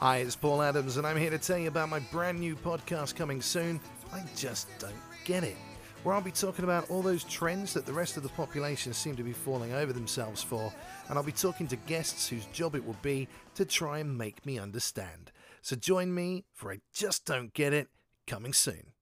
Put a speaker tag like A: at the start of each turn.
A: Hi, it's Paul Adams, and I'm here to tell you about my brand new podcast coming soon. I just don't get it. Where I'll be talking about all those trends that the rest of the population seem to be falling over themselves for, and I'll be talking to guests whose job it will be to try and make me understand. So join me for I Just Don't Get It coming soon.